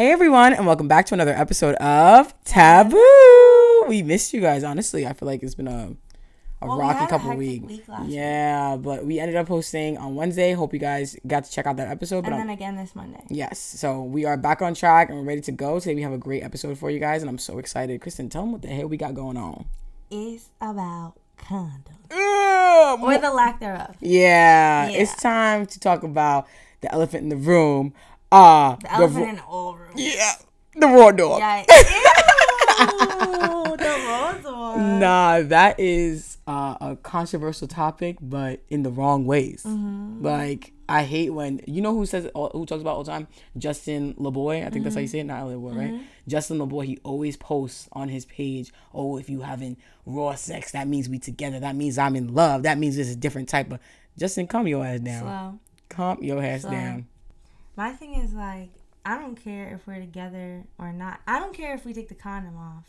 Hey everyone, and welcome back to another episode of Taboo. We missed you guys. Honestly, I feel like it's been a a Well, rocky a couple weeks. week last week. yeah, but we ended up posting on Wednesday. Hope you guys got to check out that episode. But And I'm- then again this Monday. yes, so we are back on track and we're ready to go. Today we have a great episode for you guys, and I'm so excited. Kristen, tell them what the hell we got going on. It's about condoms. Ugh, Or the lack thereof. yeah, Yeah. it's time to talk about the elephant in the room. Uh, The elephant ro- in all rooms. yeah, the raw dog. Yeah. Ew, the raw dog. Nah, that is uh, a controversial topic, but in the wrong ways. Mm-hmm. Like I hate when you know who says who talks about all the time. Justin Laboy, I think that's how you Mm-hmm. say it, not LeBoy, right? Justin Laboy. He always posts on his page, "Oh, if you having raw sex, that means we together. That means I'm in love. That means it's a different type of." Justin, calm your ass down. Slow. Calm your ass Slow. down. My thing is like, I don't care if we're together or not. I don't care if we take the condom off.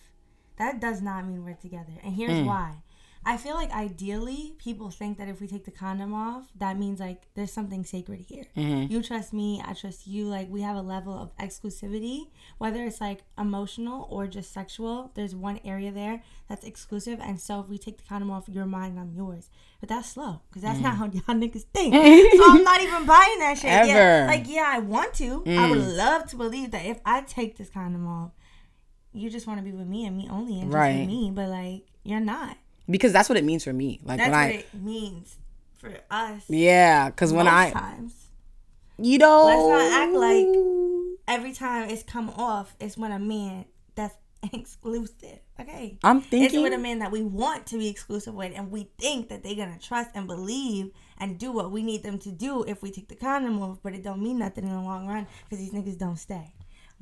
That does not mean we're together. And here's Mm. why. I feel like ideally people think that if we take the condom off, that means like there's something sacred here. Mm-hmm. You trust me, I trust you. Like we have a level of exclusivity, whether it's like emotional or just sexual. There's one area there that's exclusive, and so if we take the condom off, you're mine, I'm yours. But that's slow because that's not how y'all niggas think. so I'm not even buying that shit. Ever. Yeah, like yeah, I want to. I would love to believe that if I take this condom off, you just want to be with me and me only, and just Right. with me. But like you're not. Because that's what it means for me. Like That's when what I, it means for us. yeah, because when I, times. you know, Let's not act like every time it's come off, it's when a man that's exclusive. Okay. I'm thinking It's with a man that we want to be exclusive with, and we think that they're gonna trust and believe and do what we need them to do if we take the condom off. But it don't mean nothing in the long run because these niggas don't stay.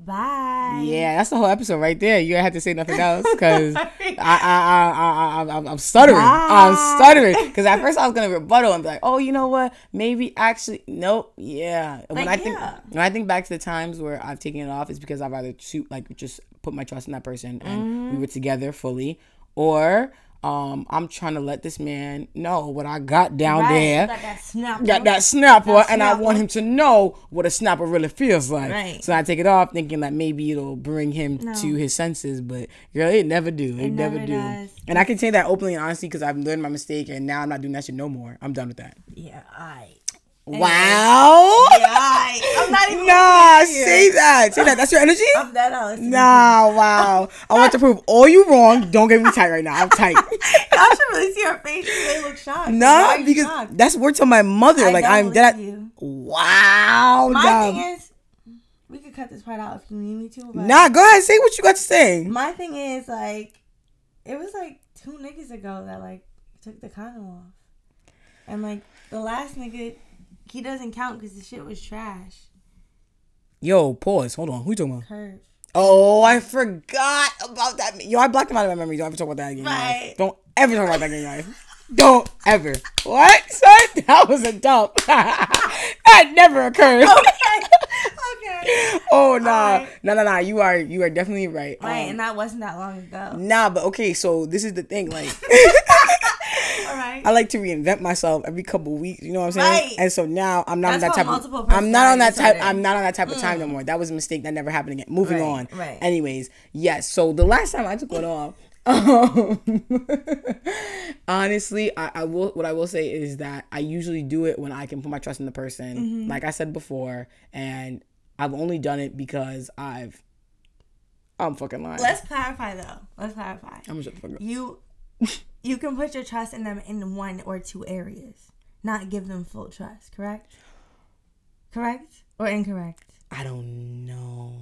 Bye. Yeah, that's the whole episode right there. You had to say nothing else because I, I, I, I, I, I'm, I'm stuttering. I'm stuttering because at first I was gonna rebuttal and be like, oh, you know what? Maybe actually, nope. Yeah. When Like, I think when I think back to the times where I've taken it off, it's because I'd rather shoot like just put my trust in that person and Mm-hmm. we were together fully, or um, I'm trying to let this man know what I got down Right. there Got that snap. got that snapper That and I want him to know what a snapper really feels like. Right. So I take it off thinking that maybe it'll bring him to his senses, but girl, it never do. It, never, never do. does. And I can say that openly and honestly because I've learned my mistake and now I'm not doing that shit no more. I'm done with that. Yeah, I. Wow. Yeah. I'm not even. Nah, listening to you. say that. Say that. That's your energy? I'm that out. Nah, wow. I want to prove all you wrong. Don't get me tight right now. I'm tight. Y'all should really see her face. She may look shocked. Nah, because shocked? that's word to my mother. I like I'm that. you. Wow. My dog. thing is, we could cut this part out if you need me to. But Nah, go ahead. Say what you got to say. my thing is like, it was like two niggas ago that like took the condom off, and like the last nigga, he doesn't count because the shit was trash. Yo, pause. Hold on. Who you talking about? Curve. Oh, I forgot about that. Yo, I blocked him out of my memory. Don't ever talk about that again. in your life. Right. Don't ever talk about that again. life. Don't ever. What? Son? That was a dump. that never occurred. okay. Okay. oh nah. Alright. No, no, no. You are you are definitely right. Right, Um, and that wasn't that long ago. nah, but okay, so this is the thing, like All right. I like to reinvent myself every couple weeks. You know what I'm saying? Right. And so now I'm not on that type. Of, I'm not on that type. I'm not on that type of time no more. That was a mistake that never happened again. Moving Right, on. right. Anyways, yes. So the last time I took one off. Um, honestly, I, I will. What I will say is that I usually do it when I can put my trust in the person. Mm-hmm. Like I said before, and I've only done it because I've. I'm fucking lying. Let's clarify though. Let's clarify. I'm gonna shut the fuck up. You you can put your trust in them in one or two areas, not give them full trust. Correct? Correct or incorrect? I don't know.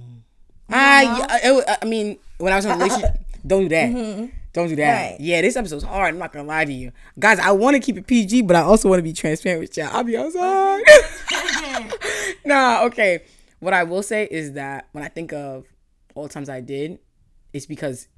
I, yeah, it, I mean, when I was in a relationship, don't do that. Mm-hmm. Don't do that. Right. Yeah, this episode's hard. I'm not gonna lie to you, guys. I want to keep it PG, but I also want to be transparent with y'all. I'll be outside. nah, okay. What I will say is that when I think of all the times I did, it's because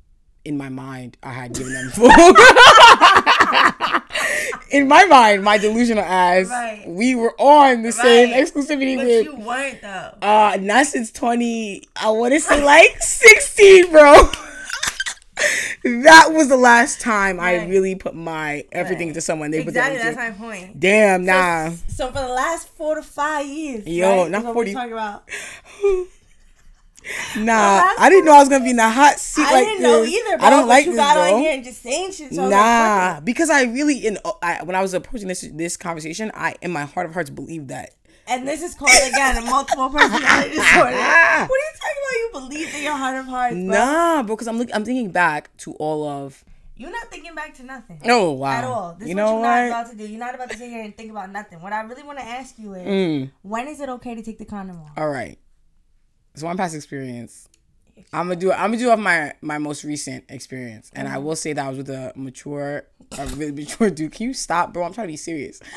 in my mind I had given them food. in my mind, my delusional ass, Right. we were on the same exclusivity but with you weren't though. uh, not since 20, I want to say like 16, bro. that was the last time I really put my everything Right. into someone. They Exactly, put that's my point. Damn, nah. So for the last four to five years, Yo, right, not is what 40 we talking about. Nah, I didn't know I was gonna be in a hot seat I like didn't this. know either. Bro, I don't but like you this, got bro. on here and just saying shit. So was like, Nah, because I really in I, when I was approaching this this conversation, I in my heart of hearts believe that. And this is called again a multiple personality disorder. What are you talking about? You believe in your heart of hearts, bro? Nah, bro, because I'm look, I'm thinking back to all of. You're not thinking back to nothing. Oh wow! At all. This you is know what you're what? not about to do. You're not about to sit here and think about nothing. What I really want to ask you is Mm. when is it okay to take the condom off? All right. So one past experience. I'm gonna do. I'm gonna do off my my most recent experience, and I will say that I was with a mature, a really mature dude. Can you stop, bro? I'm trying to be serious.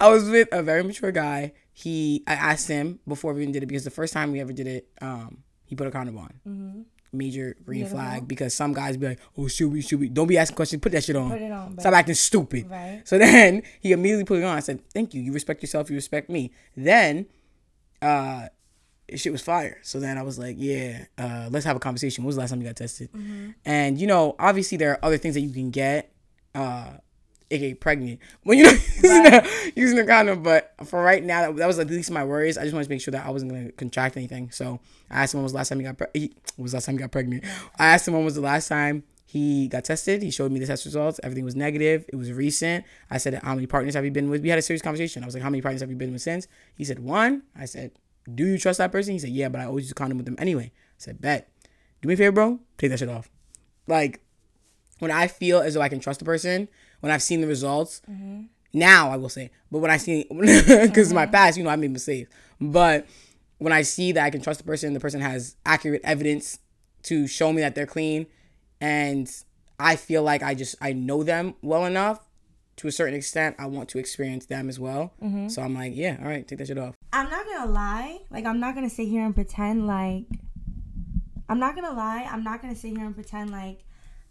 I was with a very mature guy. He, I asked him before we even did it because the first time we ever did it, um, he put a condom on. Major green flag because some guys be like, "Oh, should we? Should we?" Don't be asking questions. Put that shit on. Put it on, Stop acting stupid. Right. So then he immediately put it on. I said, "Thank you. You respect yourself. You respect me." Then, uh, shit was fire. So then I was like, "Yeah, uh, let's have a conversation. When was the last time you got tested?" And you know, obviously there are other things that you can get. Uh, aka pregnant when you're using, a, using a condom. But for right now, that, that was at least my worries. I just wanted to make sure that I wasn't gonna contract anything. So I asked him when was the last time you got pre- he, was the last time he got pregnant. I asked him when was the last time he got tested. He showed me the test results. Everything was negative. It was recent. I said, "How many partners have you been with?" We had a serious conversation. I was like, "How many partners have you been with since?" He said, "One." I said, "Do you trust that person?" He said, "Yeah, but I always use a condom with them anyway." I said, "Bet." Do me a favor, bro. Take that shit off. Like when I feel as though I can trust a person, when I've seen the results, mm-hmm. now I will say, but when I see, because in my mm-hmm. past, you know, I made mistakes, but when I see that I can trust the person, the person has accurate evidence to show me that they're clean, and I feel like I just I know them well enough to a certain extent. I want to experience them as well, mm-hmm. so I'm like, yeah, all right, take that shit off. I'm not gonna lie. Like I'm not gonna sit here and pretend like I'm not gonna lie. I'm not gonna sit here and pretend like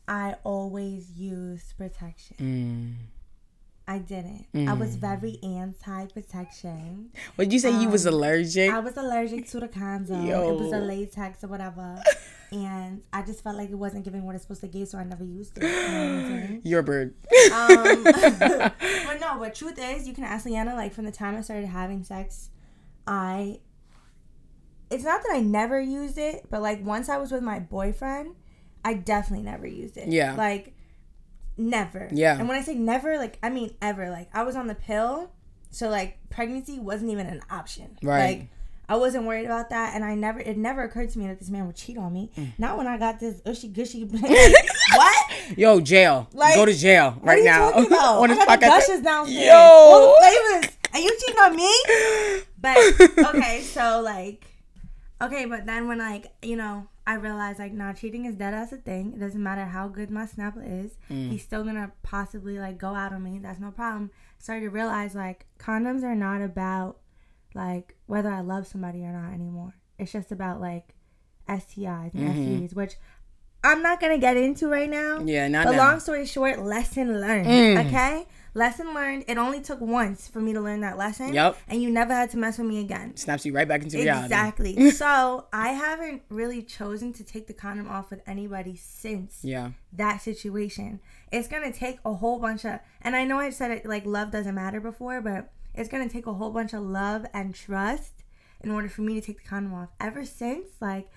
I always used protection. Mm. I didn't. I was very anti protection. What did you say? you was allergic? I was allergic to the condom. Yo. It was a latex or whatever. and I just felt like it wasn't giving what it's supposed to give, so I never used it. You know what I'm saying? You're a bird. Um, but no, but truth is, you can ask Leanna. Like from the time I started having sex, I. It's not that I never used it, but like once I was with my boyfriend, I definitely never used it. Yeah. Like, never. Yeah. And when I say never, like I mean ever. Like I was on the pill, so like pregnancy wasn't even an option. Right. Like. I wasn't worried about that, and I never. It never occurred to me that this man would cheat on me. Mm. Not when I got this ushy gushy. like, what? Yo, jail. Like, Go to jail What right are you now. talking about? I got the podcast. downstairs. Yo. All the flavors. Are you cheating on me? But okay, so like, okay, but then when like you know, I realized like, nah, cheating is dead as a thing. It doesn't matter how good my snapper is. Mm. He's still gonna possibly like go out on me. That's no problem. Started to realize like condoms are not about like whether I love somebody or not anymore. It's just about like STIs and STDs, which I'm not gonna get into right now. Yeah, not But now. long story short, lesson learned. Mm. Okay? Lesson learned. It only took once for me to learn that lesson. Yep. And you never had to mess with me again. Snaps you right back into reality. Exactly. so I haven't really chosen to take the condom off with anybody since Yeah. that situation. It's gonna take a whole bunch of, and I know I said it like love doesn't matter before, but it's gonna take a whole bunch of love and trust in order for me to take the condom off. Ever since, like,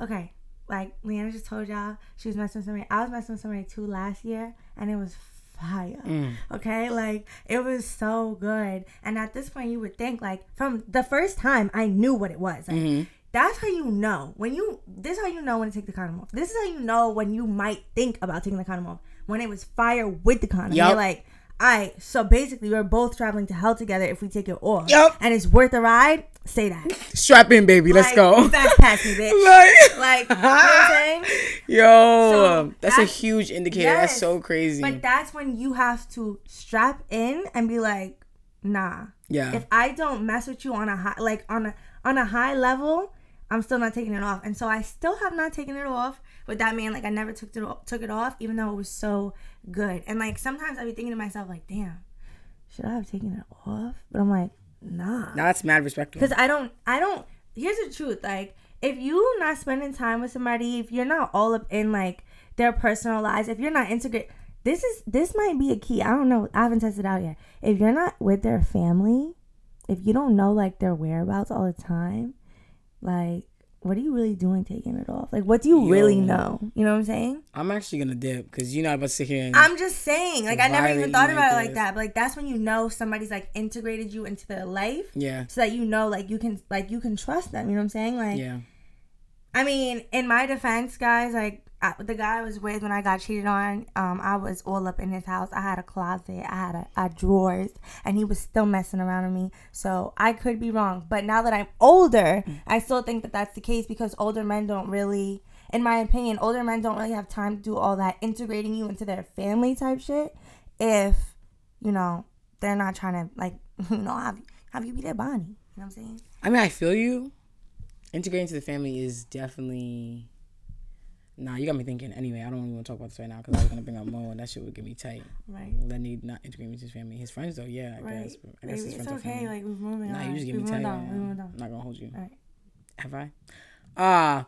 okay, like Leanna just told y'all she was messing with somebody. I was messing with somebody too last year, and it was fire. Mm. Okay, like it was so good. And at this point, you would think like from the first time I knew what it was. Like, mm-hmm. That's how you know when you. This is how you know when to take the condom off. This is how you know when you might think about taking the condom off. When it was fire with the condom, Yup. you're like, I. So basically, we're both traveling to hell together if we take it off. Yup. And it's worth the ride. Say that. Strap in, baby. Let's go. Fast pass me, bitch. like, Like, you know yo, So, that's a huge indicator. That's so crazy. But that's when you have to strap in and be like, nah. yeah. If I don't mess with you on a high, like on a on a high level, I'm still not taking it off. And so I still have not taken it off. With that man, like I never took it took it off, even though it was so good. And like sometimes I be thinking to myself, like, damn, should I have taken it off? But I'm like, nah. now that's mad respectful. Because I don't, I don't. Here's the truth: like, if you not spending time with somebody, if you're not all up in like their personal lives, if you're not integrate, this is this might be a key. I don't know. I haven't tested out yet. If you're not with their family, if you don't know like their whereabouts all the time, like what are you really doing taking it off? Like, what do you really know? You know what I'm saying? I'm actually gonna dip because you're not about to sit here and. I'm just saying, like, I never even thought about like it like that. But like, that's when you know somebody's like integrated you into their life, yeah. so that you know, like, you can like you can trust them. You know what I'm saying? Like, Yeah. I mean, in my defense, guys, like I, the guy I was with when I got cheated on, um, I was all up in his house. I had a closet, I had a, a drawers, and he was still messing around with me. So I could be wrong, but now that I'm older, I still think that that's the case because older men don't really, in my opinion, older men don't really have time to do all that integrating you into their family type shit. If you know they're not trying to like, you know, have have you be their Bonnie. You know what I'm saying? I mean, I feel you. Integrating to the family is definitely. Nah, you got me thinking. Anyway, I don't even want to talk about this right now because I was gonna bring up Mo and that shit would get me tight. Right. That need not integrate me to his family. His friends though, yeah, I Right. guess. I guess his friends are okay. family. Like we're moving Nah, on. you just get we me tight. on. We moving on. I'm not gonna hold you. All right. Have I? Uh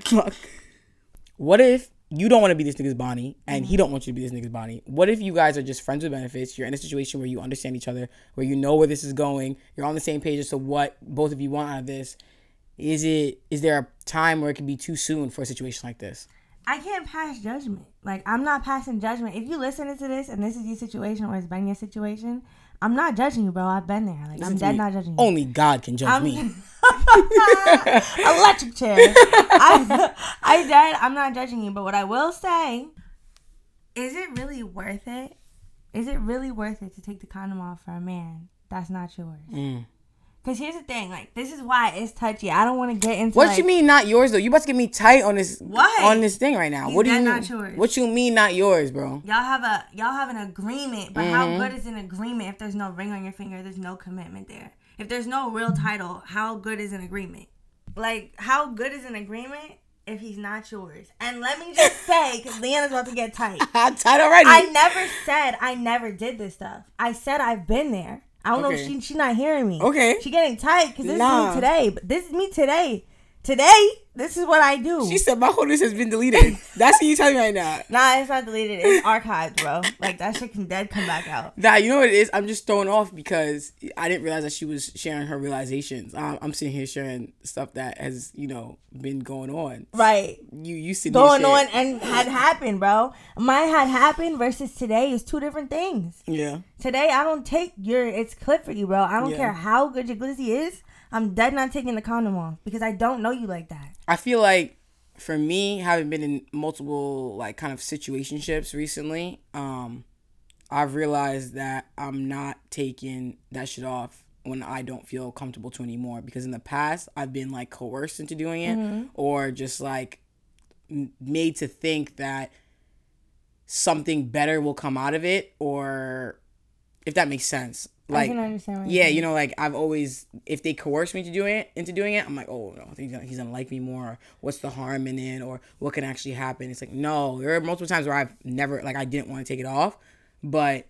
fuck. What if you don't want to be this nigga's Bonnie and Mm-hmm. he don't want you to be this nigga's Bonnie? What if you guys are just friends with benefits? You're in a situation where you understand each other, where you know where this is going, you're on the same page as to what both of you want out of this. Is it is there a time where it can be too soon for a situation like this? I can't pass judgment. Like I'm not passing judgment. If you listening to this and this is your situation or it's been your situation, I'm not judging you, bro. I've been there. Like I'm dead me. not judging you. Only God can judge I'm me. electric chair. I, I dead. I'm not judging you, but what I will say, is it really worth it? Is it really worth it to take the condom off for a man that's not yours? Mm. Because here's the thing, like this is why it's touchy. I don't want to get into What like, you mean not yours though? You about to get me tight on this What? on this thing right now. He's what do you mean? not yours. What you mean not yours, bro? Y'all have a y'all have an agreement, but how Mm-hmm. good is an agreement if there's no ring on your finger? There's no commitment there. If there's no real title, how good is an agreement? Like how good is an agreement if he's not yours? And let me just say, because Leanna's about to get tight. I'm tight already. I never said I never did this stuff. I said I've been there. I don't know Okay. if she she's not hearing me. Okay. She getting tight because this Nah. is me today. But this is me today. Today, this is what I do. She said my whole list has been deleted. That's what you telling me right now. nah, it's not deleted. It's archived, bro. Like that shit can dead come back out. Nah, you know what it is? I'm just thrown off because I didn't realize that she was sharing her realizations. Um, I'm sitting here sharing stuff that has, you know, been going on. Right. You used to Going on and had happened, bro. My had happened versus today is two different things. Yeah. Today I don't take your it's clip for you, bro. I don't Yeah. care how good your glizzy is. I'm dead not taking the condom off because I don't know you like that. I feel like for me, having been in multiple like kind of situationships recently, um, I've realized that I'm not taking that shit off when I don't feel comfortable to anymore. Because in the past, I've been like coerced into doing it, or just like m- made to think that something better will come out of it, or if that makes sense. I Like can understand what yeah, you know, like I've always, if they coerce me to do it, into doing it, I'm like, oh no, he's gonna, he's gonna like me more. Or what's the harm in it, or what can actually happen? It's like no, there are multiple times where I've never, like, I didn't want to take it off, but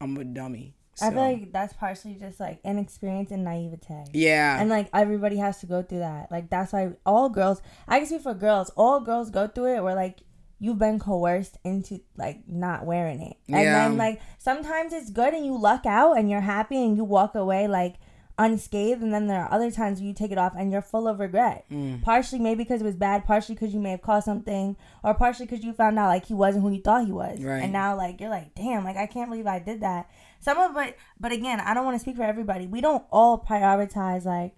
I'm a dummy. So, I feel like that's partially just like inexperience and naivete. yeah, And like everybody has to go through that. Like that's why all girls I can speak for girls, all girls go through it where like you've been coerced into like not wearing it. And Yeah. then like sometimes it's good and you luck out and you're happy and you walk away like unscathed and then there are other times where you take it off and you're full of regret. Mm. Partially maybe because it was bad, partially because you may have caused something, or partially because you found out like he wasn't who you thought he was. Right. And now like you're like, damn, like I can't believe I did that. Some of it but again, I don't want to speak for everybody. We don't all prioritize like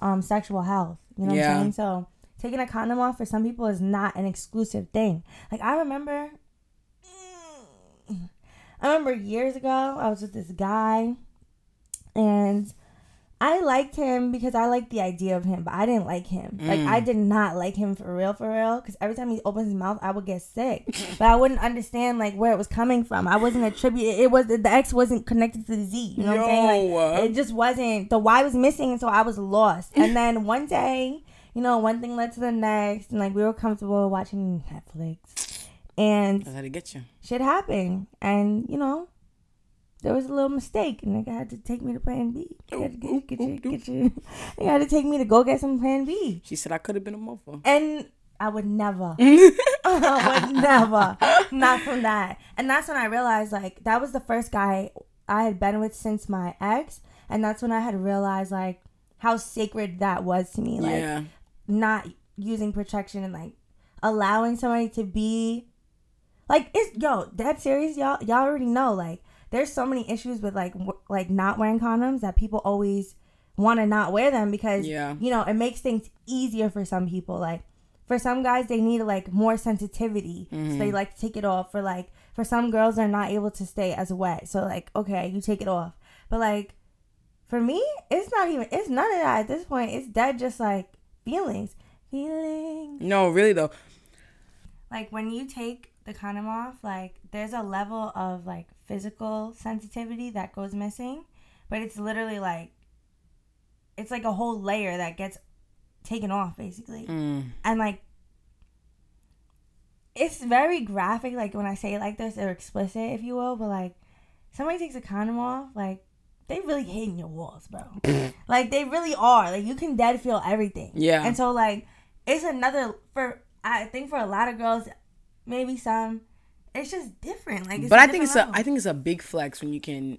um sexual health. You know what Yeah. I'm saying? So taking a condom off for some people is not an exclusive thing. Like I remember I remember years ago I was with this guy and I liked him because I liked the idea of him, but I didn't like him. Like I mm. did not like him for real, for real. Because every time he opens his mouth, I would get sick. but I wouldn't understand like where it was coming from. I wasn't attributed. It was the X wasn't connected to the Z. You know what I'm saying? Like it just wasn't. The Y was missing, so I was lost. And then one day, you know, one thing led to the next, and like we were comfortable watching Netflix, and that's how to get you. shit happened, and you know, there was a little mistake, and they had to take me to Plan B. They had to get, get, you, get you. They had to take me to go get some Plan B, She said I could have been a mother. and I would never, I would never, not from that. And that's when I realized, like, that was the first guy I had been with since my ex, and that's when I had realized, like, how sacred that was to me. Like yeah. Not using protection and like allowing somebody to be like it's yo that serious y'all y'all already know like there's so many issues with like w- like not wearing condoms that people always want to not wear them because Yeah. you know it makes things easier for some people. Like for some guys they need like more sensitivity. So Mm-hmm. they like to take it off for like for some girls they're not able to stay as wet. So like okay you take it off. But like for me it's not even it's none of that at this point. It's that just like feelings feelings No, really though. like when you take the condom off like there's a level of like physical sensitivity that goes missing but it's literally like it's like a whole layer that gets taken off basically Mm. and like it's very graphic like when i say it like this or explicit if you will but like somebody takes a condom off like they really hitting your walls bro like they really are like you can dead feel everything Yeah. and so like it's another for i think for a lot of girls maybe some it's just different like it's But I think it's a different I level. think it's a big flex when you can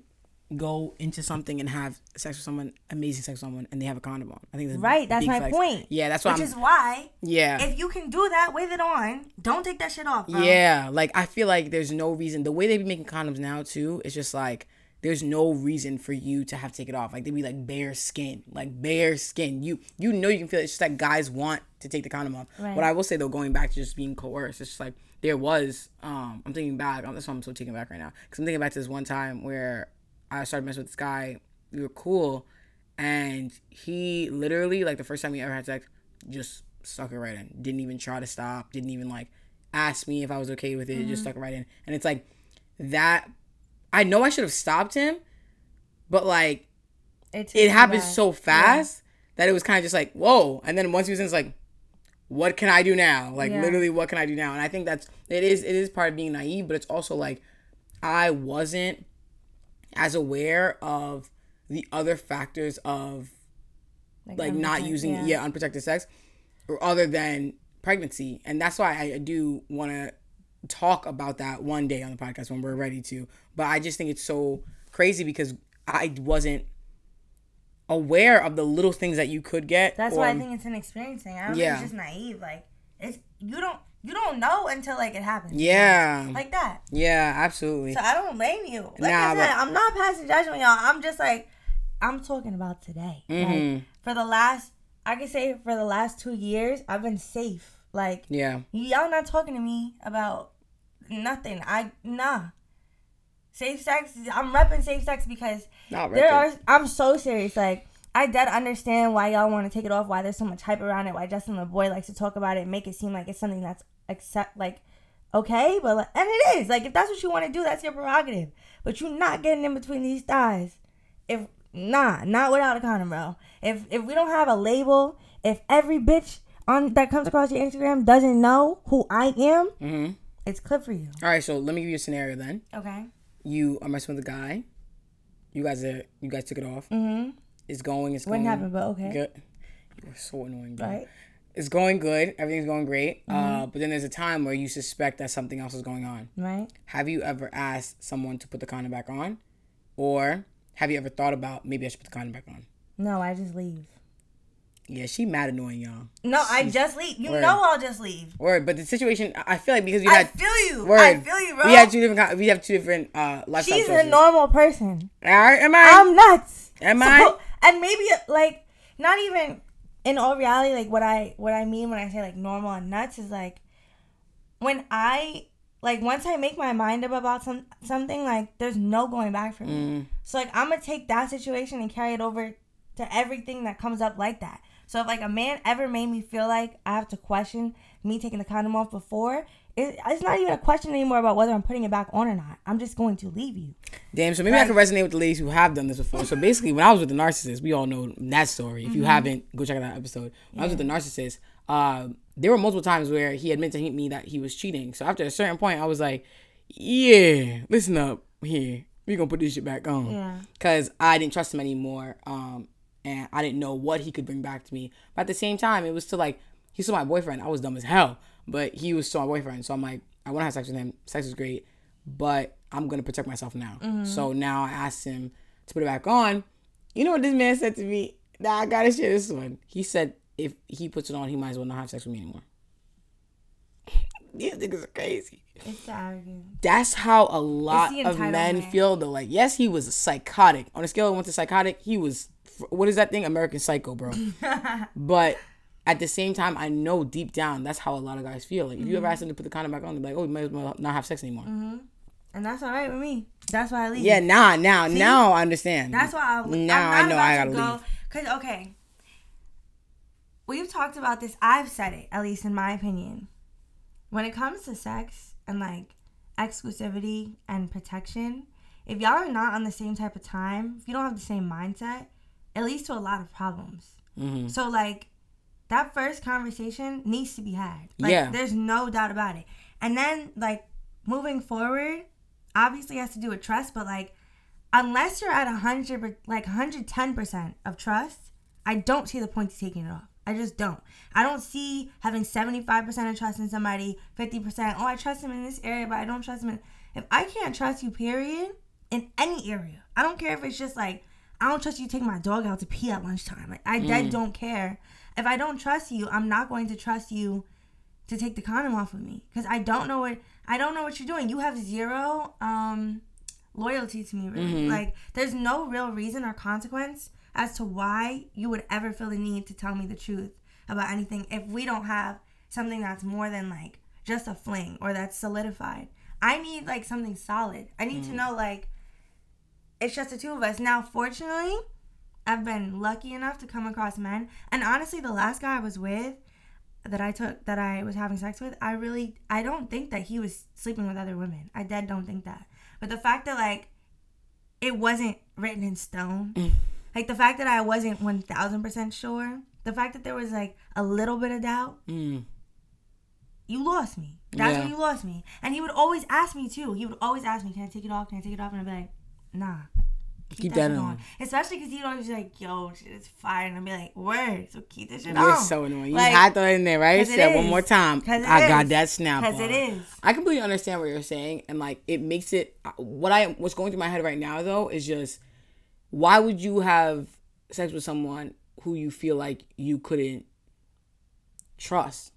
go into something and have sex with someone, amazing sex with someone, and they have a condom on. I think it's a right that's my flex. point Yeah, that's why which I'm. is why yeah. if you can do that with it on don't take that shit off bro. Yeah, like I feel like there's no reason. The way they be making condoms now too, it's just like there's no reason for you to have to take it off. Like they'd be like bare skin, like bare skin. You you know you can feel it. It's just that guys want to take the condom off. Right. What I will say though, going back to just being coerced, it's just like there was. Um, I'm thinking back. That's why I'm so taken back right now because I'm thinking back to this one time where I started messing with this guy. We were cool, and he literally like the first time we ever had sex, just stuck it right in. Didn't even try to stop. Didn't even like ask me if I was okay with it. Just stuck it right in. And it's like that. I know I should have stopped him, but like It's it happened so fast that it was kind of just like whoa. And then once he was in, it's like, what can I do now? Like Yeah. literally, what can I do now? And I think that's it is it is part of being naive, but it's also like I wasn't as aware of the other factors of like not unprotected, using yeah. unprotected sex or other than pregnancy and that's why i do want to talk about that one day on the podcast when we're ready to but i just think it's so crazy because i wasn't aware of the little things that you could get That's or- why I think it's an experiencing. I don't Yeah. think it's just naive. Like it's you don't you don't know until like it happens. yeah Like that. yeah absolutely So I don't blame you. Like Nah, I said, but- I'm not passing judgment, y'all. I'm just like I'm talking about today. Mhm. Like for the last I can say for the last two years, I've been safe. Like yeah y'all not talking to me about nothing. I nah. Safe sex. I'm repping safe sex because not there are. I'm so serious. Like I dead understand why y'all want to take it off. Why there's so much hype around it. Why Justin Laboy likes to talk about it and make it seem like it's something that's accept like okay, but like, and it is. Like if that's what you want to do, that's your prerogative. But you're not getting in between these thighs. If nah, not without a condom, bro. If if we don't have a label, if every bitch on that comes across your Instagram doesn't know who I am, mm-hmm. It's clip for you. all right so let me give you a scenario then Okay. you are messing with a guy you guys are you guys took it off Mm-hmm. it's going it's Wouldn't going happen, but okay. good you're so annoying bro. Right. it's going good everything's going great uh, Mm-hmm. but then there's a time where you suspect that something else is going on Right. have you ever asked someone to put the condom back on or have you ever thought about maybe i should put the condom back on No, I just leave. Yeah she mad annoying y'all No, I just leave. You Word. know I'll just leave. word but the situation i feel like because you I feel you. word I feel you, bro. we had two different we have two different uh lifestyle She's a normal person. all right am i I'm nuts. Am I? And maybe like not even in all reality, like what I what I mean when I say like normal and nuts is like when I like once I make my mind up about some something, like there's no going back for me. Mm, So like I'm gonna take that situation and carry it over to everything that comes up like that. So if like a man ever made me feel like I have to question me taking the condom off before, it, it's not even a question anymore about whether I'm putting it back on or not. I'm just going to leave you. Damn, so maybe I can resonate with the ladies who have done this before. So basically, when I was with the narcissist, we all know that story. If you Mm-hmm. haven't, go check out that episode. When I was with the narcissist, uh, there were multiple times where he admitted to hit me that he was cheating. So after a certain point, I was like, yeah, listen up here. We gonna put this shit back on. Yeah. Cause I didn't trust him anymore. Um, and I didn't know what he could bring back to me. But at the same time, it was still like he's still my boyfriend. I was dumb as hell, but he was still my boyfriend. So I'm like, I want to have sex with him. Sex is great, but I'm gonna protect myself now. Mm-hmm. So now I asked him to put it back on. You know what this man said to me? Nah, I gotta share this one. He said if he puts it on, he might as well not have sex with me anymore. These niggas are crazy. It's arrogant. That's how a lot of men entitlement. feel though. Like, yes, he was a psychotic. On a scale of one to psychotic, he was what is that thing? American Psycho, bro. but at the same time, I know deep down that's how a lot of guys feel. Like, if you ever mm-hmm. ask them to put the condom back on, they're like, "Oh, you might as well not have sex anymore." Mm-hmm. And that's all right with me. That's why I leave. Yeah, nah, now, now I understand. That's why I'll, Now I know I gotta go, leave. Cause okay, we've talked about this. I've said it, at least in my opinion. When it comes to sex and like exclusivity and protection, if y'all are not on the same type of time, if you don't have the same mindset, it leads to a lot of problems. Mm-hmm. So like that first conversation needs to be had. Like, Yeah. There's no doubt about it. And then like moving forward, obviously has to do with trust, but like unless you're at a hundred like hundred ten percent of trust, I don't see the point of taking it off. I just don't. I don't see having seventy five percent of trust in somebody, fifty percent. Oh, I trust him in this area, but I don't trust him. In- if I can't trust you, period, in any area, I don't care if it's just like I don't trust you to take my dog out to pee at lunchtime. Like I dead mm. don't care. If I don't trust you, I'm not going to trust you to take the condom off of me because I don't know what I don't know what you're doing. You have zero um loyalty to me really. Mm-hmm. Like there's no real reason or consequence as to why you would ever feel the need to tell me the truth about anything if we don't have something that's more than like just a fling or that's solidified. I need like something solid. I need to mm. know like it's just the two of us. Now, fortunately, I've been lucky enough to come across men. And honestly, the last guy I was with that I took that I was having sex with, I really I don't think that he was sleeping with other women. I dead don't think that. But the fact that like it wasn't written in stone, like the fact that I wasn't one thousand percent sure, the fact that there was like a little bit of doubt, Mm. you lost me. That's Yeah. when you lost me. And he would always ask me too. He would always ask me, "Can I take it off? Can I take it off?" And I'd be like, "Nah." Keep that shit on. Especially because he'd always be like, "Yo, shit is fire," and I'd be like, "Word." So keep this shit You're on. so annoying. You Like, had that in there, right? Said one more time. I got that snap. Because it is. I completely understand what you're saying, and like it makes it. Uh, what I what's going through my head right now though is just why would you have sex with someone who you feel like you couldn't trust,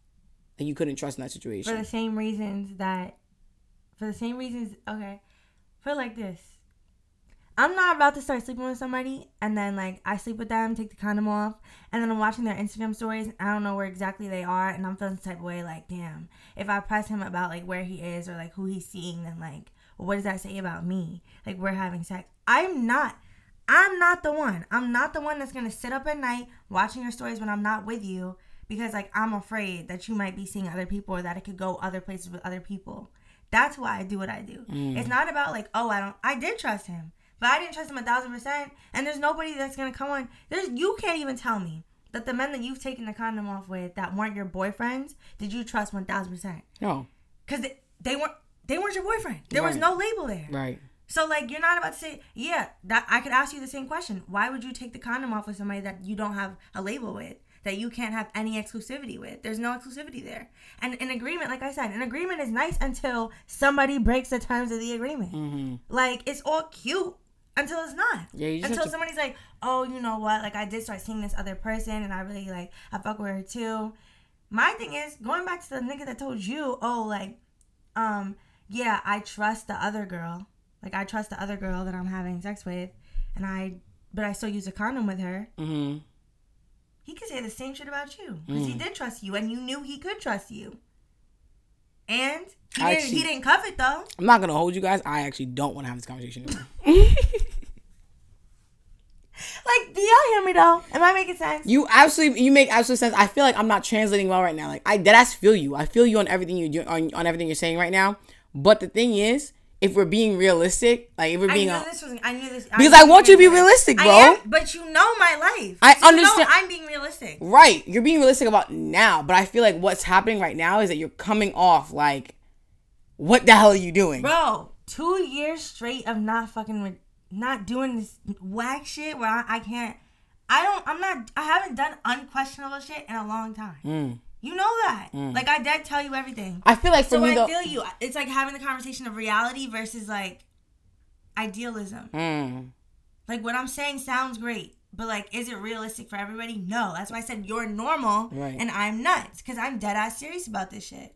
and you couldn't trust in that situation. For the same reasons that, for the same reasons, okay, put it like this. I'm not about to start sleeping with somebody and then like I sleep with them, take the condom off, and then I'm watching their Instagram stories. I don't know where exactly they are, and I'm feeling the type of way like, damn, if I press him about like where he is or like who he's seeing, then like, what does that say about me? Like we're having sex. I'm not. I'm not the one. I'm not the one that's gonna sit up at night watching your stories when I'm not with you because like I'm afraid that you might be seeing other people or that it could go other places with other people. That's why I do what I do. Mm. It's not about like, oh, I don't I did trust him. But I didn't trust him a thousand percent. And there's nobody that's gonna come on. There's you can't even tell me that the men that you've taken the condom off with that weren't your boyfriends, did you trust one thousand percent? no, Because they, they weren't they weren't your boyfriend. There was no label there. right? So like you're not about to say, yeah, that I could ask you the same question. Why would you take the condom off with somebody that you don't have a label with? That you can't have any exclusivity with. There's no exclusivity there. And an agreement, like I said, an agreement is nice until somebody breaks the terms of the agreement. Mm-hmm. Like it's all cute until it's not. Yeah, until to- somebody's like, oh, you know what? Like I did start seeing this other person, and I really like I fuck with her too. My thing is going back to the nigga that told you, oh, like, um, yeah, I trust the other girl. Like I trust the other girl that I'm having sex with, and I, but I still use a condom with her. Mm-hmm. He could say the same shit about you because he did trust you, and you knew he could trust you. And he I didn't. actually- he didn't cuff it though. I'm not gonna hold you guys. I actually don't want to have this conversation anymore. Like, do y'all hear me though? Am I making sense? You absolutely, you make absolute sense. I feel like I'm not translating well right now. Like I dead ass feel you. I feel you on everything you do on, on everything you're saying right now. But the thing is, if we're being realistic, like if we're being, I knew a, this was. I knew this Because knew I want you to be realistic, I bro. am, but you know my life. I So you know understand- I'm being realistic. right, you're being realistic about now. But I feel like what's happening right now is that you're coming off like, what the hell are you doing? Bro, two years straight of not fucking with, not doing this whack shit where I, I can't. I don't. I'm not. I haven't done unquestionable shit in a long time. Mm. You know that. Like I did tell you everything. I feel like for So me I though, feel you. It's like having the conversation of reality versus like idealism. Mm. Like what I'm saying sounds great. but like, is it realistic for everybody? No. That's why I said you're normal Right. and I'm nuts because I'm dead ass serious about this shit.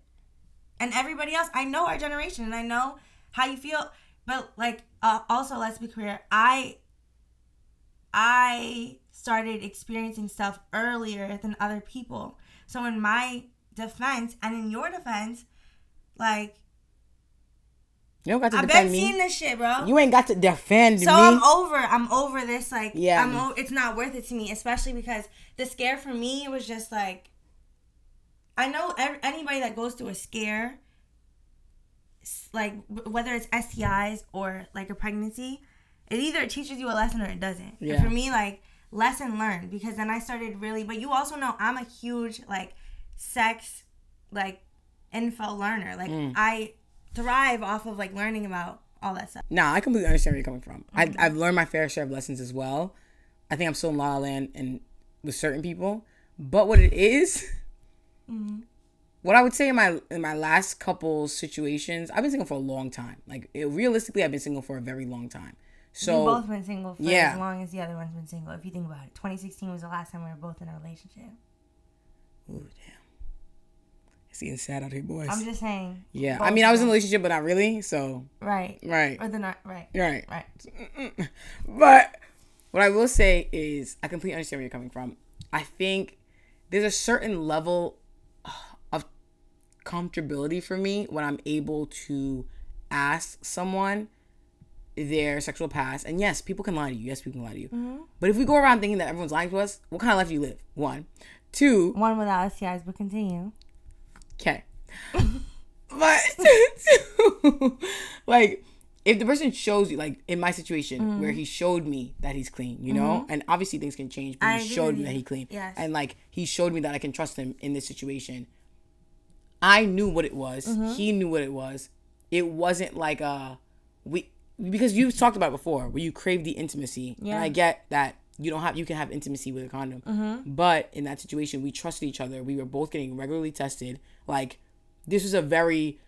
And everybody else, I know our generation and I know how you feel. But like, uh, also, let's be clear. I, I started experiencing stuff earlier than other people. So in my defense and in your defense, like You don't got to I've defend been seeing this shit, bro. You ain't got to defend So me. I'm over. I'm over this. Like, Yeah. I'm. O- it's not worth it to me, especially because the scare for me was just like. I know anybody that goes through a scare, like whether it's STIs or like a pregnancy, it either teaches you a lesson or it doesn't. And for me, like lesson learned because then I started really. But you also know I'm a huge like sex, like info learner. Like Mm. I thrive off of like learning about all that stuff. Nah, I completely understand where you're coming from. Mm-hmm. I, I've learned my fair share of lessons as well. I think I'm still in La La Land and with certain people, but what it is, Mm-hmm. what I would say in my in my last couple situations, I've been single for a long time. Like it, realistically, I've been single for a very long time. So both been single for yeah. as long as the other one's been single. If you think about it, 2016 was the last time we were both in a relationship. Ooh, damn. It's getting sad out here, boys. I'm just saying. yeah, I mean, I was in a relationship, but not really. So right, right, or the not right, right. right. But what I will say is, I completely understand where you're coming from. I think there's a certain level comfortability for me when I'm able to ask someone their sexual past. And yes, people can lie to you. Yes, people can lie to you. Mm-hmm. But if we go around thinking that everyone's lying to us, what kind of life do you live? One. Two, One without STIs, but continue. Okay. but two, like if the person shows you like in my situation mm-hmm. where he showed me that he's clean, you know, mm-hmm. and obviously things can change, but I he showed me that he clean. Yes. And like he showed me that I can trust him in this situation. I knew what it was. He knew what it was. It wasn't like a we because you've talked about it before where you crave the intimacy. Yeah. And I get that you don't have you can have intimacy with a condom. Mm-hmm. But in that situation we trusted each other. We were both getting regularly tested. Like this was a very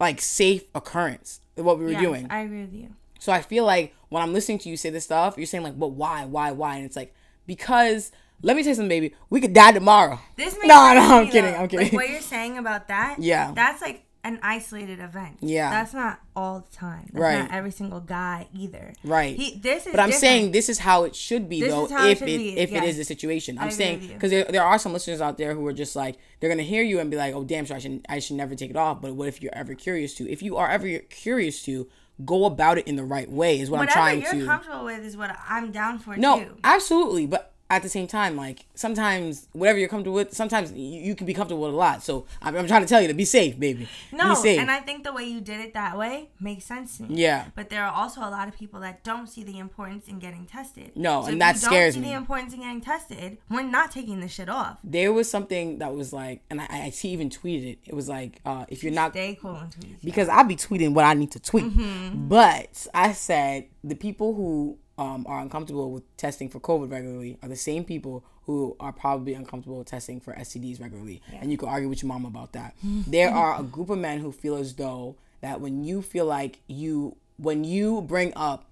like safe occurrence what we were Yes, doing. I agree with you. So I feel like when I'm listening to you say this stuff, you're saying like, but why, why, why? And it's like, because let me tell you something, baby. We could die tomorrow. This makes No, no, I'm kidding, though. I'm kidding. Like what you're saying about that, Yeah. that's like an isolated event. Yeah. that's not all the time. That's Right. not every single guy either. Right. He, this is. But I'm different. saying this is how it should be This though, is how it if should it, if it is the situation. I'm saying because there, there are some listeners out there who are just like they're gonna hear you and be like, oh damn, so I should I should never take it off. But what if you're ever curious to? If you are ever curious to, go about it in the right way. Is what whatever I'm trying to. What you're comfortable with is what I'm down for No, too. absolutely. But at the same time, like sometimes whatever you're comfortable with, sometimes you, you can be comfortable with a lot. So I'm, I'm trying to tell you to be safe, baby. No, safe. and I think the way you did it that way makes sense to me. Yeah. But there are also a lot of people that don't see the importance in getting tested. No, so and if that you scares don't see me. the importance in getting tested, we're not taking this shit off. there was something that was like, and I, I see even tweeted it. It was like, uh, if you're not Stay cool and tweets. because I'll be tweeting what I need to tweet. Mm-hmm. But I said the people who um, are uncomfortable with testing for COVID regularly are the same people who are probably uncomfortable with testing for STDs regularly. And you can argue with your mom about that. there are a group of men who feel as though that when you feel like you, when you bring up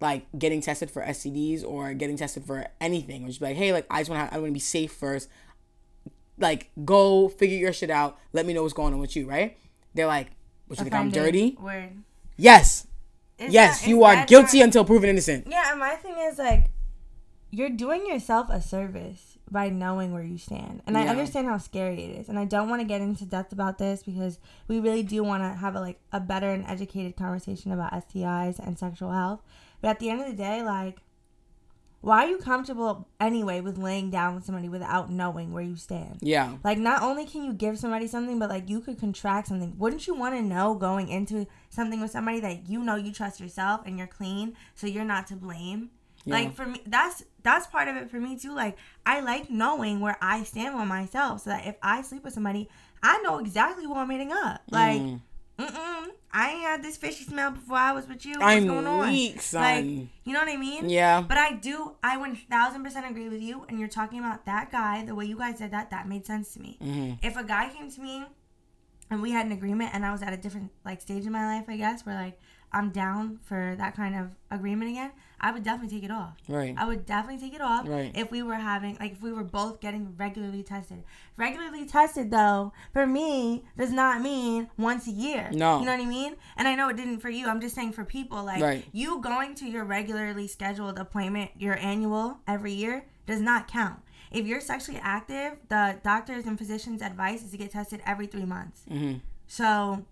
like getting tested for STDs or getting tested for anything, or just be like, hey, like I just want to, I want to be safe first. Like, go figure your shit out. Let me know what's going on with you, right? They're like, what you think I'm dirty? Word. Yes, Is yes, that- you are guilty not- until proven innocent. Yeah, and my thing is like, you're doing yourself a service by knowing where you stand. And I understand how scary it is. And I don't want to get into depth about this because we really do want to have a like a better and educated conversation about STIs and sexual health. But at the end of the day, like, why are you comfortable anyway with laying down with somebody without knowing where you stand? Yeah, Like, not only can you give somebody something, but like you could contract something. Wouldn't you want to know going into something with somebody that you know you trust yourself and you're clean, so you're not to blame? Yeah. Like for me, that's that's part of it for me too. Like I like knowing where I stand with myself, so that if I sleep with somebody, I know exactly who I'm meeting up. Like, mm I ain't had this fishy smell before I was with you. What's I'm going on? weak, Like, you know what I mean? Yeah. But I do, I 1000% agree with you. And you're talking about that guy, the way you guys said that, that made sense to me. Mm-hmm. If a guy came to me and we had an agreement and I was at a different like stage in my life, I guess, where like I'm down for that kind of agreement again, I would definitely take it off. Right. I would definitely take it off Right. if we were having like if we were both getting regularly tested. Regularly tested though, for me, does not mean once a year. No. You know what I mean? And I know it didn't for you. I'm just saying for people like Right. you going to your regularly scheduled appointment, your annual every year does not count. If you're sexually active, the doctors and physicians' advice is to get tested every three months. Mhm. So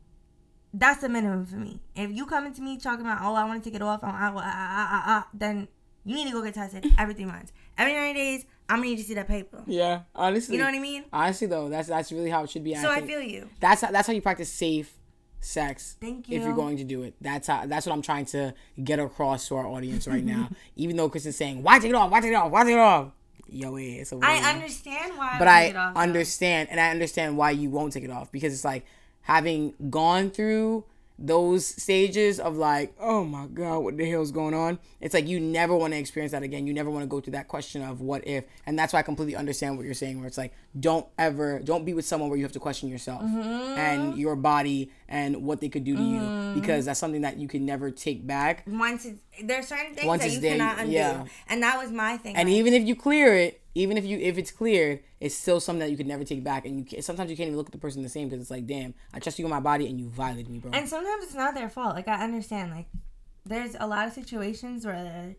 that's the minimum for me. If you coming to me talking about, oh, I want to take it off, I, I, I, I, I, then you need to go get tested every three months. Every 90 days, I'm going to need to see that paper. Yeah, honestly. You know what I mean? Honestly, though, that's that's really how it should be. So I think feel you. that's how, that's how you practice safe sex. Thank you. If you're going to do it, that's how that's what I'm trying to get across to our audience right now. Even though Chris is saying, "Why take it off? Why take it off? Why take it off?" Yo, ass. over I understand why. but I, I off, understand, and I understand why you won't take it off because it's like having gone through those stages of like, oh my god, what the hell's going on? It's like you never want to experience that again. You never want to go through that question of what if, and that's why I completely understand what you're saying. Where it's like, don't ever, don't be with someone where you have to question yourself Mm-hmm. and your body and what they could do to you because that's something that you can never take back. Once it's, there's certain things Once that you cannot undo. yeah. And that was my thing. And like, even if you clear it, even if you if it's cleared, it's still something that you could never take back. And you can, sometimes you can't even look at the person the same because it's like, damn, I trust you on my body and you violated me, bro. And sometimes it's not their fault. Like I understand. Like there's a lot of situations where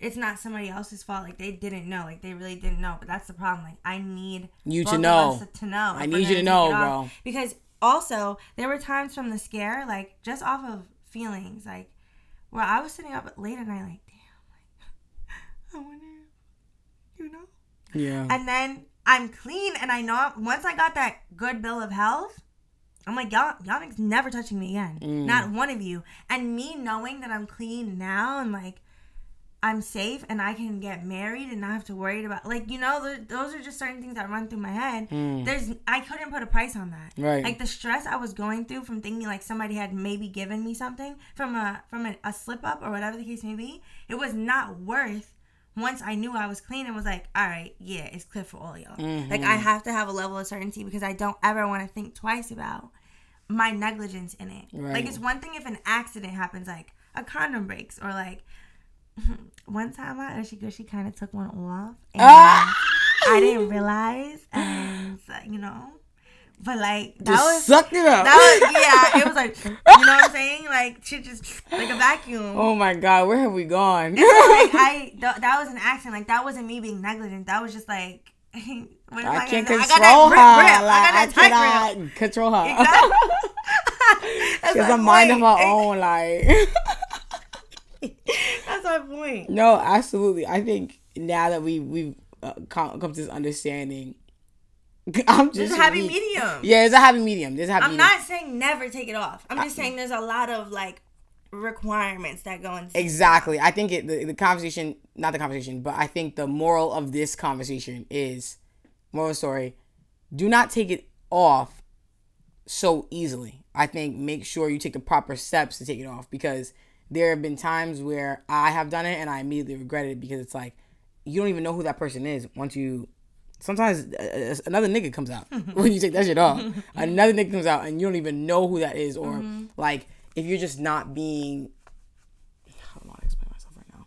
it's not somebody else's fault. Like they didn't know. Like they really didn't know. But that's the problem. Like I need You to know. to know. I need you to know, take it off. bro. Because also there were times from the scare, like just off of feelings, like where I was sitting up late at night, like damn, like I wonder, you know. yeah. And then I'm clean, and I know once I got that good bill of health, I'm like y'all, y'all never touching me again. Mm. Not one of you. And me knowing that I'm clean now, and like I'm safe, and I can get married and not have to worry about like you know th- those are just certain things that run through my head. There's I couldn't put a price on that. Mm. Right. Like the stress I was going through from thinking like somebody had maybe given me something from a from a, a slip up or whatever the case may be. It was not worth once I knew I was clean and was like, all right, yeah, it's clear for all y'all. Like I have to have a level of certainty because I don't ever want to think twice about my negligence in it. Like it's one thing if an accident happens, like a condom breaks or like one time I Ushy Gushy kind of took one off and Ah! I didn't realize and you know, but like that Just was sucked it up. that was yeah, it was like you know what I'm saying, like shit just like a vacuum. oh my god, where have we gone? like I th- that was an accident. Like that wasn't me being negligent. That was just like I can't control? I got her. that grip, grip. Like, I got that tight grip. cannot control her. Exactly. She has my a mind of point. her own. Like, That's my point. no, absolutely. I think now that we we've uh, come, come to this understanding, I'm just There's a happy medium. Yeah, it's a happy medium. There's a happy I'm medium. not saying never take it off. I'm just saying there's a lot of like requirements that go into Exactly. I think it the, the conversation, not the conversation, but I think the moral of this conversation is moral story. Do not take it off so easily. I think make sure you take the proper steps to take it off because there have been times where I have done it and I immediately regretted it because it's like you don't even know who that person is once you. Sometimes uh, uh, another nigga comes out when you take that shit off. another nigga comes out and you don't even know who that is, or like if you're just not being I don't know how to explain myself right now.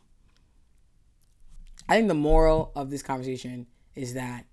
I think the moral of this conversation is that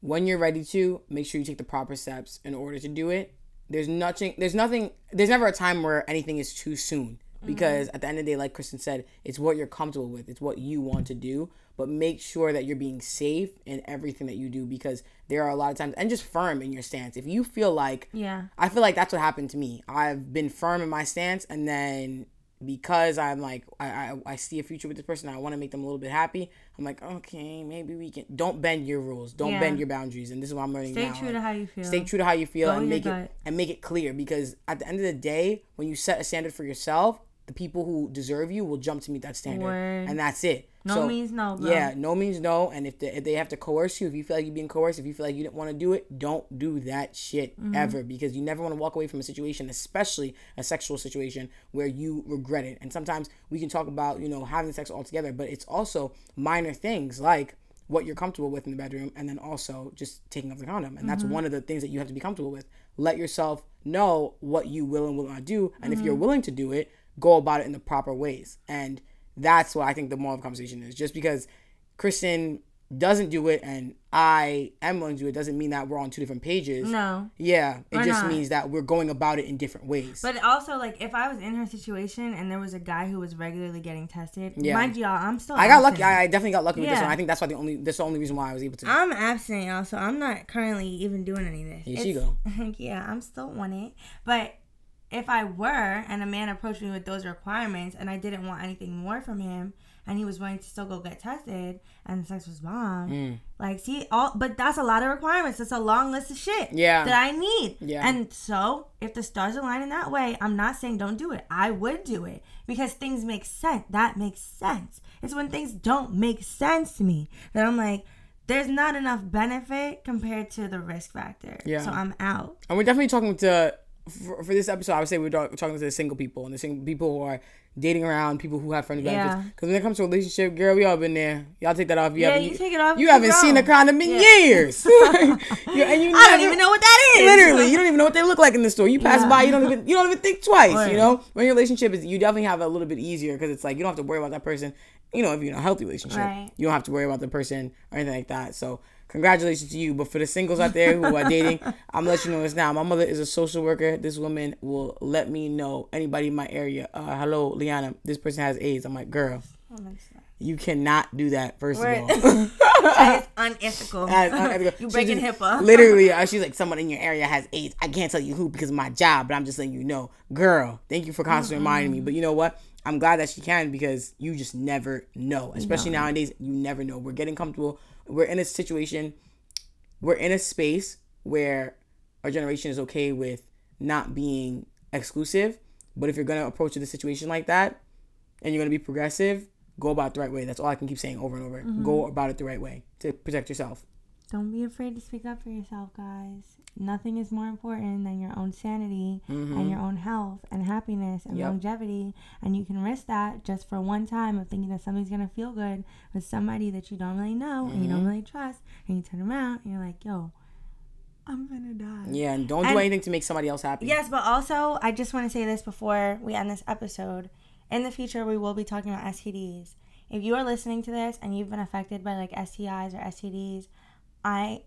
when you're ready to, make sure you take the proper steps in order to do it. There's nothing there's nothing there's never a time where anything is too soon. Mm-hmm. Because at the end of the day, like Kristen said, it's what you're comfortable with. It's what you want to do. But make sure that you're being safe in everything that you do because there are a lot of times and just firm in your stance. If you feel like Yeah. I feel like that's what happened to me. I've been firm in my stance, and then because I'm like, I, I, I see a future with this person, I want to make them a little bit happy. I'm like, okay, maybe we can. Don't bend your rules. Don't Yeah. bend your boundaries. And this is what I'm learning Stay now. true like, to how you feel. Stay true to how you feel Go and make it and make it clear. Because at the end of the day, when you set a standard for yourself, the people who deserve you will jump to meet that standard, Word. and that's it. No So, means no, bro. Yeah, no means no. And if they, if they have to coerce you, if you feel like you're being coerced, if you feel like you didn't want to do it, don't do that shit Mm-hmm. ever because you never want to walk away from a situation, especially a sexual situation where you regret it. And sometimes we can talk about, you know, having sex altogether, but it's also minor things like what you're comfortable with in the bedroom and then also just taking off the condom. And that's one of the things that you have to be comfortable with. Let yourself know what you will and will not do. And if you're willing to do it, go about it in the proper ways. And that's what I think the moral of the conversation is. Just because Kristen doesn't do it and I am willing to do it doesn't mean that we're on two different pages. No. Yeah, it just not. means that we're going about it in different ways. But also, like, if I was in her situation and there was a guy who was regularly getting tested, Yeah. mind you, all I'm still. I got lucky. I I definitely got lucky with this one. I think that's why the only that's the only reason why I was able to. I'm absent, y'all, so I'm not currently even doing any of this. Here she It's- yeah, I'm still on it. But if I were and a man approached me with those requirements and I didn't want anything more from him and he was willing to still go get tested and the sex was bomb, Mm. like see all but that's a lot of requirements. It's a long list of shit Yeah. that I need. Yeah. And so if the stars align in that way, I'm not saying don't do it. I would do it because things make sense. That makes sense. It's when things don't make sense to me that I'm like, there's not enough benefit compared to the risk factor. Yeah. So I'm out. And we're definitely talking to for, for this episode. I would say we're talk- talking to the single people and the single people who are dating around, people who have friendly benefits. Yeah. Because when it comes to a relationship, girl, we all been there. Y'all take that off. You Yeah, haven't, you take it off, You haven't seen a condom in Yeah. years. And you I don't even know what that is. Literally, you don't even know what they look like in the store. You pass Yeah. by, you don't even you don't even think twice. Right. You know, when your relationship is, you definitely have it a little bit easier because it's like you don't have to worry about that person. You know, if you're in a healthy relationship, Right. you don't have to worry about the person or anything like that. So, congratulations to you. But for the singles out there who are dating, I'm gonna you know this now. My mother is a social worker. This woman will let me know anybody in my area. Uh, hello, Liana. This person has AIDS. I'm like, girl, you cannot do that. First Right. of all. that is unethical. As unethical. you breaking just- HIPAA. Literally, uh, she's like, someone in your area has AIDS. I can't tell you who because of my job, but I'm just letting you know. Girl, thank you for constantly reminding me. But you know what? I'm glad that she can because you just never know. Especially nowadays, you never know. We're getting comfortable. We're in a situation, we're in a space where our generation is okay with not being exclusive. But if you're going to approach the situation like that and you're going to be progressive, go about it the right way. That's all I can keep saying over and over. Mm-hmm. Go about it the right way to protect yourself. Don't be afraid to speak up for yourself, guys. Nothing is more important than your own sanity and mm-hmm. your own health and happiness and Yep. longevity. And you can risk that just for one time of thinking that something's gonna feel good with somebody that you don't really know and you don't mm-hmm. really trust. And you turn around and you're like, yo, I'm gonna die. Yeah, and don't do And- anything to make somebody else happy. Yes, but also I just want to say this before we end this episode. In the future, we will be talking about STDs. If you are listening to this and you've been affected by like STIs or STDs, I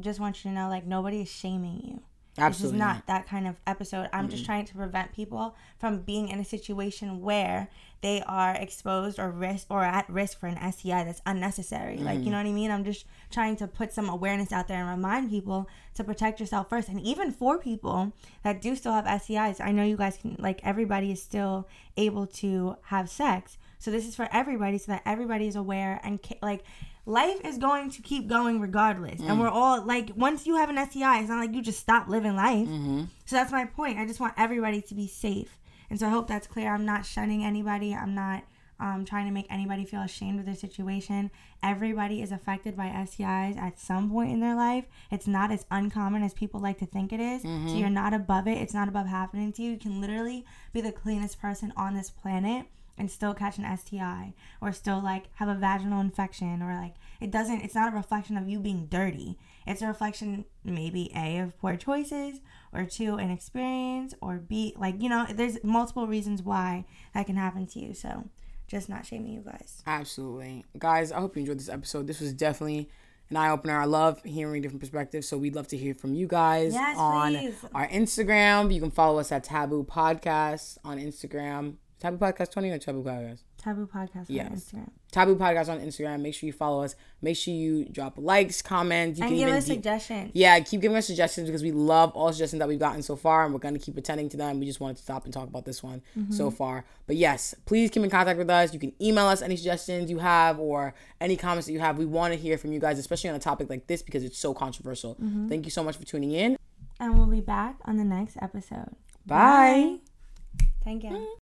just want you to know like nobody is shaming you. Absolutely. This is not that kind of episode. I'm just trying to prevent people from being in a situation where they are exposed or risk or at risk for an STI that's unnecessary. Like, you know what I mean? I'm just trying to put some awareness out there and remind people to protect yourself first. And even for people that do still have STIs, I know you guys can like everybody is still able to have sex. So this is for everybody so that everybody is aware and like life is going to keep going regardless. And mm. we're all like once you have an STI, it's not like you just stop living life. Mm-hmm. So that's my point. I just want everybody to be safe. And so I hope that's clear. I'm not shunning anybody. I'm not um, trying to make anybody feel ashamed of their situation. Everybody is affected by STIs at some point in their life. It's not as uncommon as people like to think it is. So mm-hmm. you're not above it. It's not above happening to you. You can literally be the cleanest person on this planet and still catch an STI or still like have a vaginal infection or like it doesn't it's not a reflection of you being dirty. It's a reflection maybe A of poor choices or two inexperience or B like you know there's multiple reasons why that can happen to you. So just not shaming you guys. Absolutely. Guys, I hope you enjoyed this episode. This was definitely an eye opener. I love hearing different perspectives. So we'd love to hear from you guys Yes, on please. our Instagram. You can follow us at Taboo Podcast on Instagram. Taboo Podcast 20 or Taboo Podcast? Taboo podcast Yes. on Instagram. Taboo Podcast on Instagram. Make sure you follow us. Make sure you drop likes, comments. You And can give even us D- suggestions. yeah, keep giving us suggestions because we love all suggestions that we've gotten so far, and we're going to keep attending to them. We just wanted to stop and talk about this one so mm-hmm. far. But yes, please keep in contact with us. You can email us any suggestions you have or any comments that you have. We want to hear from you guys, especially on a topic like this because it's so controversial. Mm-hmm. Thank you so much for tuning in. And we'll be back on the next episode. Bye. Thank you.